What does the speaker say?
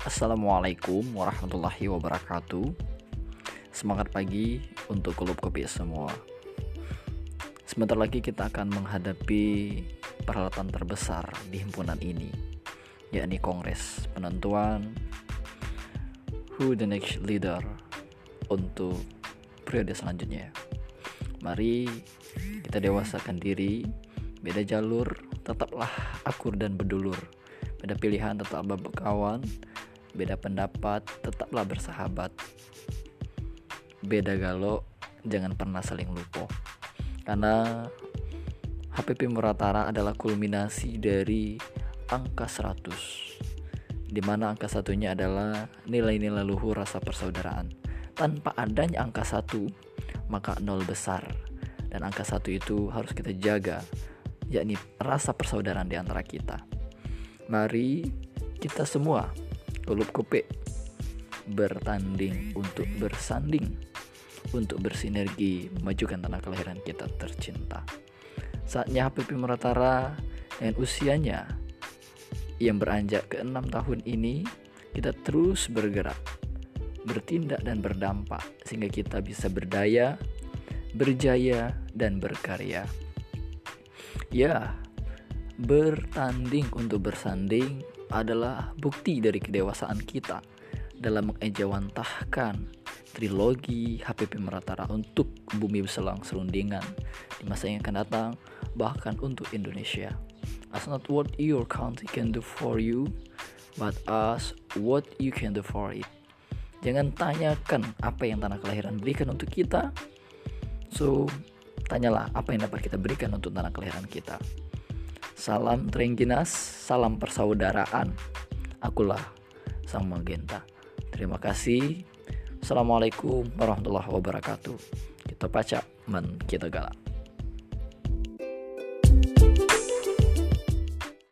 Assalamualaikum warahmatullahi wabarakatuh. Semangat pagi untuk klub kopi semua. Sebentar lagi kita akan menghadapi peralatan terbesar di himpunan ini yakni kongres penentuan who the next leader untuk periode selanjutnya. Mari kita dewasakan diri beda jalur tetaplah akur dan berdulur beda pilihan tetaplah berkawan beda pendapat tetaplah bersahabat. Beda galau jangan pernah saling lupa. Karena HPP Muratara adalah kulminasi dari angka 100 di mana angka satunya adalah nilai-nilai luhur rasa persaudaraan. Tanpa adanya angka satu maka nol besar. Dan angka satu itu harus kita jaga yakni rasa persaudaraan di antara kita. Mari kita semua klub kope bertanding untuk bersanding untuk bersinergi memajukan tanah kelahiran kita tercinta. Saatnya HPP Meratara dengan usianya yang beranjak ke enam tahun ini kita terus bergerak bertindak dan berdampak sehingga kita bisa berdaya berjaya dan berkarya. Ya bertanding untuk bersanding adalah bukti dari kedewasaan kita dalam mengejawantahkan trilogi HPP Meratara untuk bumi beselang serundingan di masa yang akan datang bahkan untuk Indonesia. As not what your country can do for you, but as what you can do for it. Jangan tanyakan apa yang tanah kelahiran berikan untuk kita. So, tanyalah apa yang dapat kita berikan untuk tanah kelahiran kita. Salam Trengginas, salam persaudaraan. Akulah Sang Magenta. Terima kasih. Assalamualaikum warahmatullahi wabarakatuh. Kita pacak men kita galak.